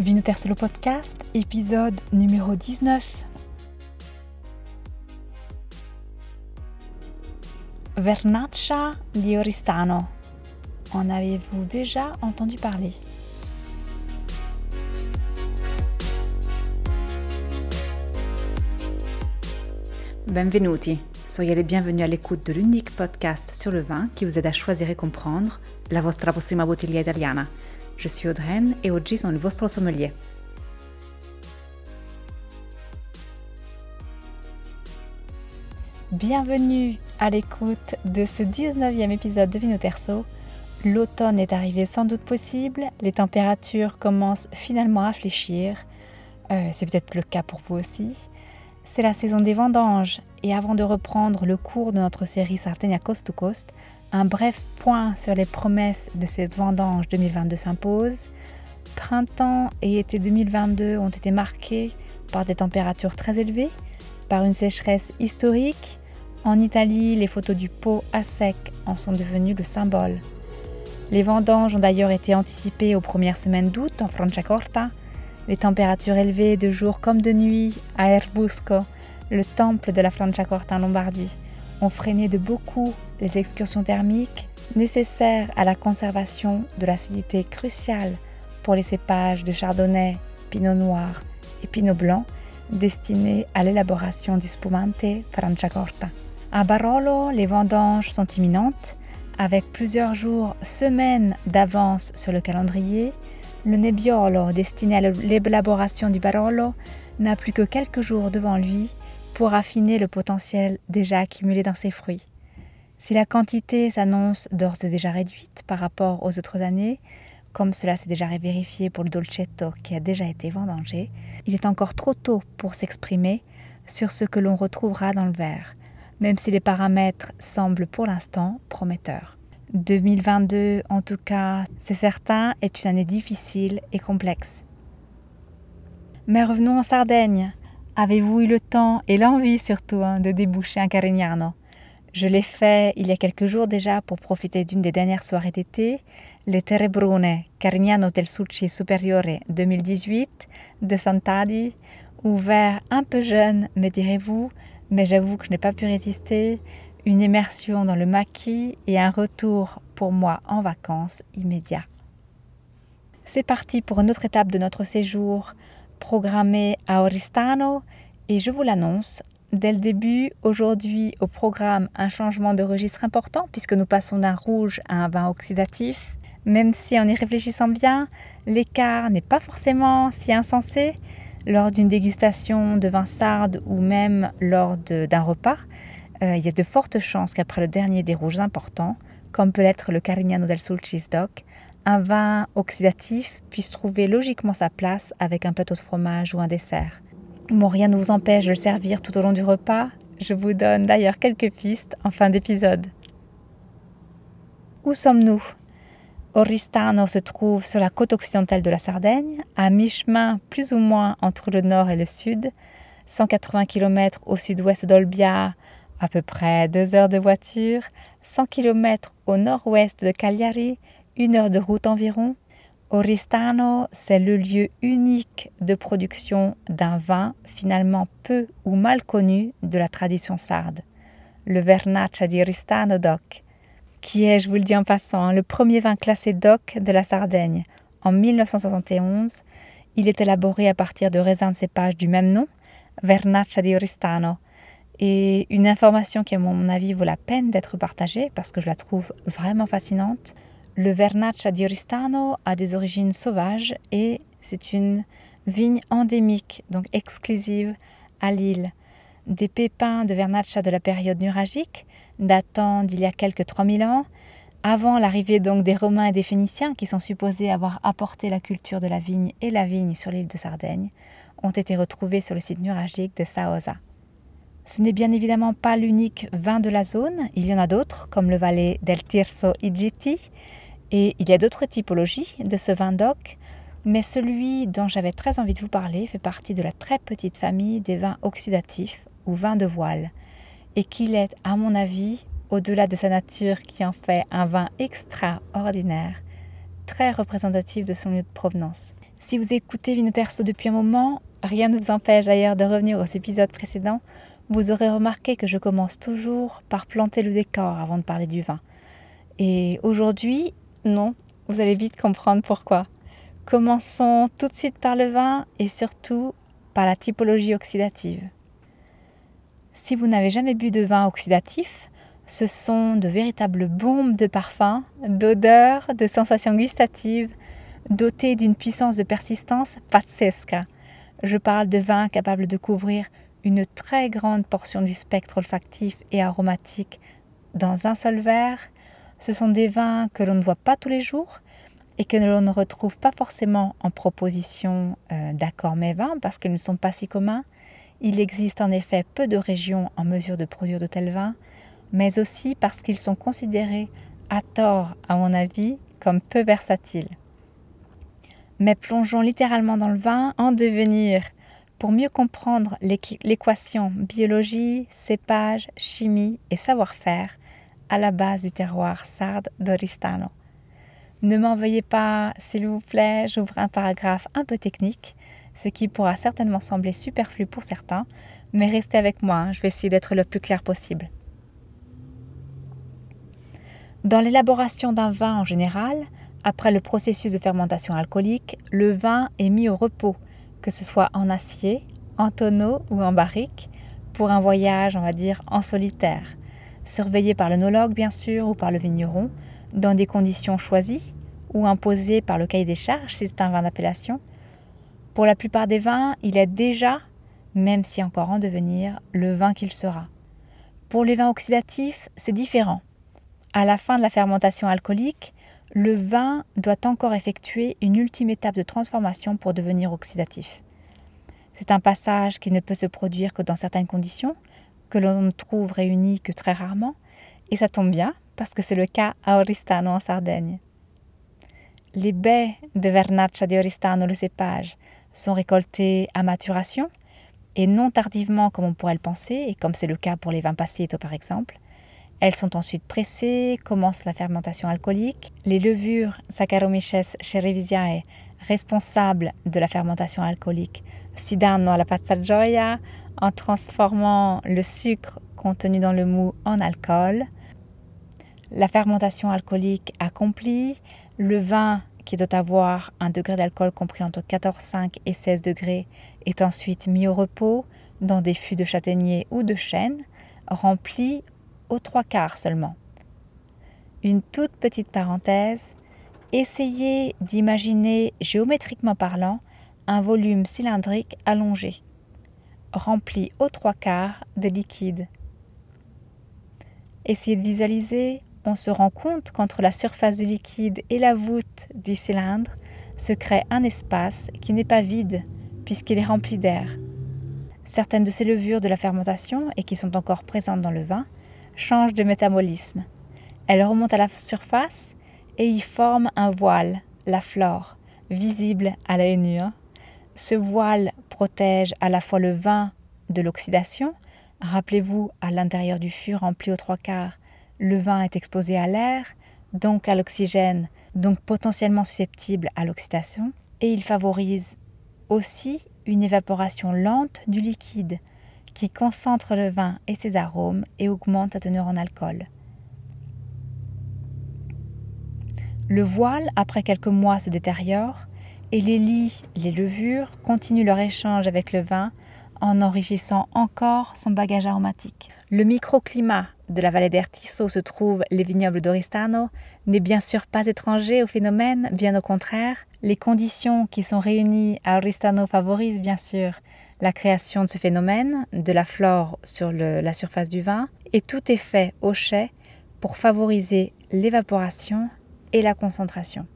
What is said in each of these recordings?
Vinoter Solo Podcast, épisode numéro 19. Vernaccia di Oristano. En avez-vous déjà entendu parler? Benvenuti. Soyez les bienvenus à l'écoute de l'unique podcast sur le vin qui vous aide à choisir et comprendre la vostra prossima bottiglia italiana. Je suis Audreyne et oggi sono il vostro sommelier. Bienvenue à l'écoute de ce 19e épisode de Vino Terzo. L'automne est arrivé sans doute possible, les températures commencent finalement à fléchir. Euh, c'est peut-être le cas pour vous aussi. C'est la saison des vendanges et avant de reprendre le cours de notre série Sardinia Coast to Coast, un bref point sur les promesses de cette vendange 2022 s'impose. Printemps et été 2022 ont été marqués par des températures très élevées, par une sécheresse historique. En Italie, les photos du pot à sec en sont devenues le symbole. Les vendanges ont d'ailleurs été anticipées aux premières semaines d'août en Franciacorta. Les températures élevées de jour comme de nuit à Erbusco, le temple de la Franciacorta en Lombardie, ont freiné de beaucoup les excursions thermiques nécessaires à la conservation de l'acidité cruciale pour les cépages de chardonnay, pinot noir et pinot blanc destinés à l'élaboration du spumante Franciacorta. À Barolo, les vendanges sont imminentes. Avec plusieurs jours, semaines d'avance sur le calendrier, le Nebbiolo destiné à l'élaboration du Barolo n'a plus que quelques jours devant lui pour affiner le potentiel déjà accumulé dans ses fruits. Si la quantité s'annonce d'ores et déjà réduite par rapport aux autres années, comme cela s'est déjà vérifié pour le Dolcetto qui a déjà été vendangé, il est encore trop tôt pour s'exprimer sur ce que l'on retrouvera dans le verre, même si les paramètres semblent pour l'instant prometteurs. 2022, en tout cas, c'est certain, est une année difficile et complexe. Mais revenons en Sardaigne. Avez-vous eu le temps et l'envie surtout hein, de déboucher un Carignano? Je l'ai fait il y a quelques jours déjà pour profiter d'une des dernières soirées d'été, le Terebrune Carignano del Succi Superiore 2018 de Santadi, ouvert un peu jeune, me direz-vous, mais j'avoue que je n'ai pas pu résister, une immersion dans le maquis et un retour pour moi en vacances immédiat. C'est parti pour une autre étape de notre séjour, programmé à Oristano et je vous l'annonce, dès le début, aujourd'hui au programme un changement de registre important puisque nous passons d'un rouge à un vin oxydatif. Même si en y réfléchissant bien, l'écart n'est pas forcément si insensé lors d'une dégustation de vin sarde ou même lors d'un repas, euh, il y a de fortes chances qu'après le dernier des rouges importants, comme peut l'être le Carignano del Sulcis Doc, un vin oxydatif puisse trouver logiquement sa place avec un plateau de fromage ou un dessert. Bon, rien ne vous empêche de le servir tout au long du repas. Je vous donne d'ailleurs quelques pistes en fin d'épisode. Où sommes-nous? Oristano se trouve sur la côte occidentale de la Sardaigne, à mi-chemin plus ou moins entre le nord et le sud, 180 km au sud-ouest d'Olbia, à peu près deux heures de voiture, 100 km au nord-ouest de Cagliari, une heure de route environ. Oristano, c'est le lieu unique de production d'un vin finalement peu ou mal connu de la tradition sarde, le Vernaccia di Oristano DOC, qui est, je vous le dis en passant, le premier vin classé DOC de la Sardaigne. En 1971, il est élaboré à partir de raisins de cépage du même nom, Vernaccia di Oristano, et une information qui, à mon avis, vaut la peine d'être partagée parce que je la trouve vraiment fascinante. Le Vernaccia di Oristano a des origines sauvages et c'est une vigne endémique, donc exclusive à l'île. Des pépins de Vernaccia de la période nuragique, datant d'il y a quelques 3000 ans, avant l'arrivée donc des Romains et des Phéniciens qui sont supposés avoir apporté la culture de la vigne et la vigne sur l'île de Sardaigne, ont été retrouvés sur le site nuragique de Saosa. Ce n'est bien évidemment pas l'unique vin de la zone, il y en a d'autres, comme le Valle del Tirso Igiti, et il y a d'autres typologies de ce vin d'oc, mais celui dont j'avais très envie de vous parler fait partie de la très petite famille des vins oxydatifs ou vins de voile, et qu'il est, à mon avis, au-delà de sa nature qui en fait un vin extraordinaire, très représentatif de son lieu de provenance. Si vous écoutez Vinoterso depuis un moment, rien ne vous empêche d'ailleurs de revenir aux épisodes précédents, vous aurez remarqué que je commence toujours par planter le décor avant de parler du vin. Et aujourd'hui, non, vous allez vite comprendre pourquoi. Commençons tout de suite par le vin et surtout par la typologie oxydative. Si vous n'avez jamais bu de vin oxydatif, ce sont de véritables bombes de parfums, d'odeurs, de sensations gustatives, dotées d'une puissance de persistance pazzesca. Je parle de vins capables de couvrir une très grande portion du spectre olfactif et aromatique dans un seul verre. Ce sont des vins que l'on ne voit pas tous les jours et que l'on ne retrouve pas forcément en proposition euh, d'accords mes vins parce qu'ils ne sont pas si communs. Il existe en effet peu de régions en mesure de produire de tels vins, mais aussi parce qu'ils sont considérés, à tort à mon avis, comme peu versatiles. Mais plongeons littéralement dans le vin en devenir pour mieux comprendre l'équation biologie, cépage, chimie et savoir-faire à la base du terroir sarde d'Oristano. Ne m'en veuillez pas, s'il vous plaît, j'ouvre un paragraphe un peu technique, ce qui pourra certainement sembler superflu pour certains, mais restez avec moi, hein, je vais essayer d'être le plus clair possible. Dans l'élaboration d'un vin en général, après le processus de fermentation alcoolique, le vin est mis au repos que ce soit en acier, en tonneau ou en barrique, pour un voyage, on va dire, en solitaire, surveillé par l'onologue bien sûr ou par le vigneron, dans des conditions choisies ou imposées par le cahier des charges si c'est un vin d'appellation. Pour la plupart des vins, il est déjà, même si encore en devenir, le vin qu'il sera. Pour les vins oxydatifs, c'est différent. À la fin de la fermentation alcoolique, le vin doit encore effectuer une ultime étape de transformation pour devenir oxydatif. C'est un passage qui ne peut se produire que dans certaines conditions, que l'on ne trouve réunies que très rarement, et ça tombe bien parce que c'est le cas à Oristano en Sardaigne. Les baies de Vernaccia di Oristano, le cépage, sont récoltées à maturation et non tardivement comme on pourrait le penser, et comme c'est le cas pour les vins Passito par exemple. Elles sont ensuite pressées, commence la fermentation alcoolique. Les levures Saccharomyces cerevisiae, responsables de la fermentation alcoolique, si danno alla gioia en transformant le sucre contenu dans le mou en alcool. La fermentation alcoolique accomplie, le vin qui doit avoir un degré d'alcool compris entre 14,5 et 16 degrés est ensuite mis au repos dans des fûts de châtaignier ou de chêne, remplis aux trois quarts seulement. Une toute petite parenthèse, essayez d'imaginer géométriquement parlant un volume cylindrique allongé, rempli aux trois quarts de liquide. Essayez de visualiser, on se rend compte qu'entre la surface du liquide et la voûte du cylindre se crée un espace qui n'est pas vide puisqu'il est rempli d'air. Certaines de ces levures de la fermentation et qui sont encore présentes dans le vin change de métabolisme. Elle remonte à la surface et y forme un voile, la flore, visible à l'œil nu. Hein. Ce voile protège à la fois le vin de l'oxydation. Rappelez-vous, à l'intérieur du fût rempli aux trois quarts, le vin est exposé à l'air, donc à l'oxygène, donc potentiellement susceptible à l'oxydation, et il favorise aussi une évaporation lente du liquide, qui concentre le vin et ses arômes et augmente sa teneur en alcool. Le voile, après quelques mois, se détériore et les lits, les levures continuent leur échange avec le vin en enrichissant encore son bagage aromatique. Le microclimat de la vallée d'Ertisso se trouve les vignobles d'Oristano n'est bien sûr pas étranger au phénomène, bien au contraire. Les conditions qui sont réunies à Oristano favorisent bien sûr la création de ce phénomène, de la flore sur la surface du vin, et tout est fait au chai pour favoriser l'évaporation et la concentration.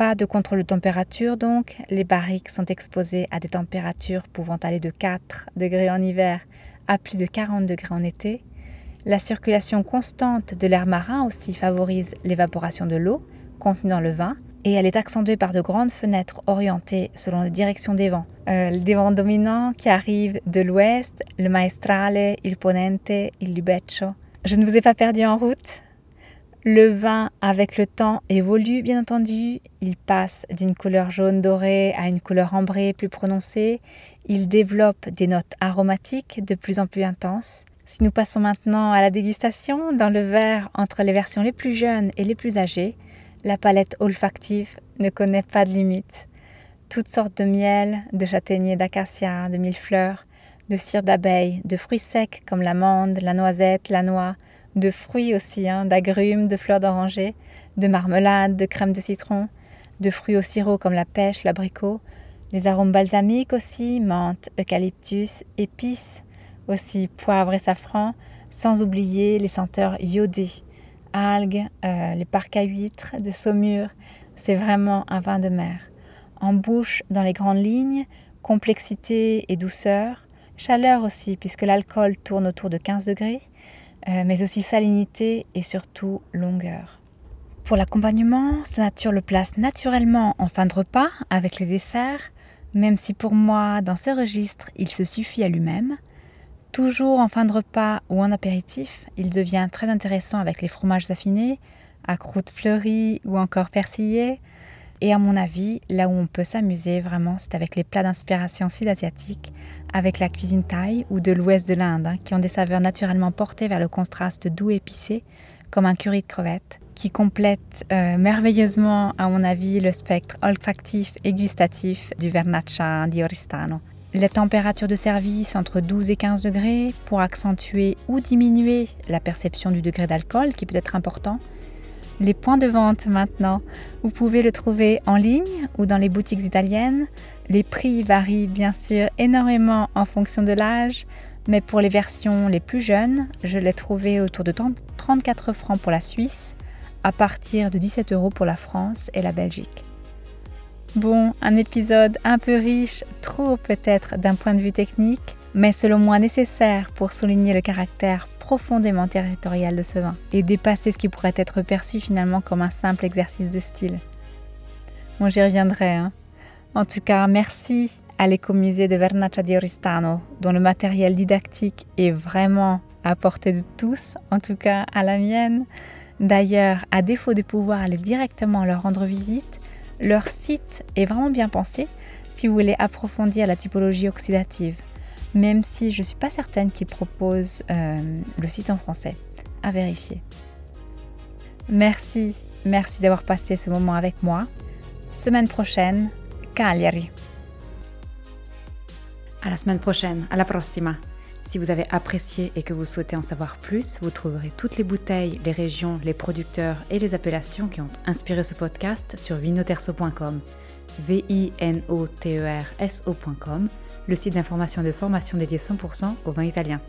Pas de contrôle de température donc, les barriques sont exposées à des températures pouvant aller de 4 degrés en hiver à plus de 40 degrés en été. La circulation constante de l'air marin aussi favorise l'évaporation de l'eau contenue dans le vin et elle est accentuée par de grandes fenêtres orientées selon la direction des vents. Euh, des vents dominants qui arrivent de l'ouest, le maestrale, il ponente, il libeccio. Je ne vous ai pas perdu en route. Le vin, avec le temps, évolue bien entendu. Il passe d'une couleur jaune dorée à une couleur ambrée plus prononcée. Il développe des notes aromatiques de plus en plus intenses. Si nous passons maintenant à la dégustation, dans le verre entre les versions les plus jeunes et les plus âgées, la palette olfactive ne connaît pas de limite. Toutes sortes de miel, de châtaignier, d'acacia, de mille fleurs, de cire d'abeille, de fruits secs comme l'amande, la noisette, la noix, de fruits aussi, d'agrumes, de fleurs d'oranger, de marmelade, de crème de citron, de fruits au sirop comme la pêche, l'abricot, les arômes balsamiques aussi, menthe, eucalyptus, épices aussi, poivre et safran, sans oublier les senteurs iodées, algues, euh, les parcs à huîtres, de saumure. C'est vraiment un vin de mer. En bouche, dans les grandes lignes, complexité et douceur, chaleur aussi, puisque l'alcool tourne autour de 15 degrés, euh, mais aussi salinité et surtout longueur. Pour l'accompagnement, sa nature le place naturellement en fin de repas avec les desserts, même si pour moi, dans ce registre, il se suffit à lui-même. Toujours en fin de repas ou en apéritif, il devient très intéressant avec les fromages affinés, à croûte fleurie ou encore persillés. Et à mon avis, là où on peut s'amuser vraiment, c'est avec les plats d'inspiration sud-asiatique, avec la cuisine thaï ou de l'ouest de l'Inde, hein, qui ont des saveurs naturellement portées vers le contraste doux et épicé, comme un curry de crevettes, qui complète euh, merveilleusement, à mon avis, le spectre olfactif et gustatif du Vernaccia di Oristano. Les températures de service entre 12 et 15 degrés pour accentuer ou diminuer la perception du degré d'alcool qui peut être important, les points de vente maintenant. Vous pouvez le trouver en ligne ou dans les boutiques italiennes. Les prix varient bien sûr énormément en fonction de l'âge, mais pour les versions les plus jeunes, je l'ai trouvé autour de 34 francs pour la Suisse, à partir de 17 euros pour la France et la Belgique. Bon, un épisode un peu riche, trop peut-être d'un point de vue technique, mais selon moi nécessaire pour souligner le caractère profondément territorial de ce vin et dépasser ce qui pourrait être perçu finalement comme un simple exercice de style. Bon, j'y reviendrai. Hein. En tout cas, merci à l'écomusée de Vernaccia di Oristano, dont le matériel didactique est vraiment à portée de tous, en tout cas à la mienne. D'ailleurs, à défaut de pouvoir aller directement leur rendre visite, leur site est vraiment bien pensé si vous voulez approfondir la typologie oxydative même si je ne suis pas certaine qu'ils proposent euh, le site en français. À vérifier. Merci, merci d'avoir passé ce moment avec moi. Semaine prochaine, Cagliari. À la semaine prochaine, à la prossima. Si vous avez apprécié et que vous souhaitez en savoir plus, vous trouverez toutes les bouteilles, les régions, les producteurs et les appellations qui ont inspiré ce podcast sur vinoterso.com. V-I-N-O-T-E-R-S-O.com le site d'information de formation dédié 100% au vin italien.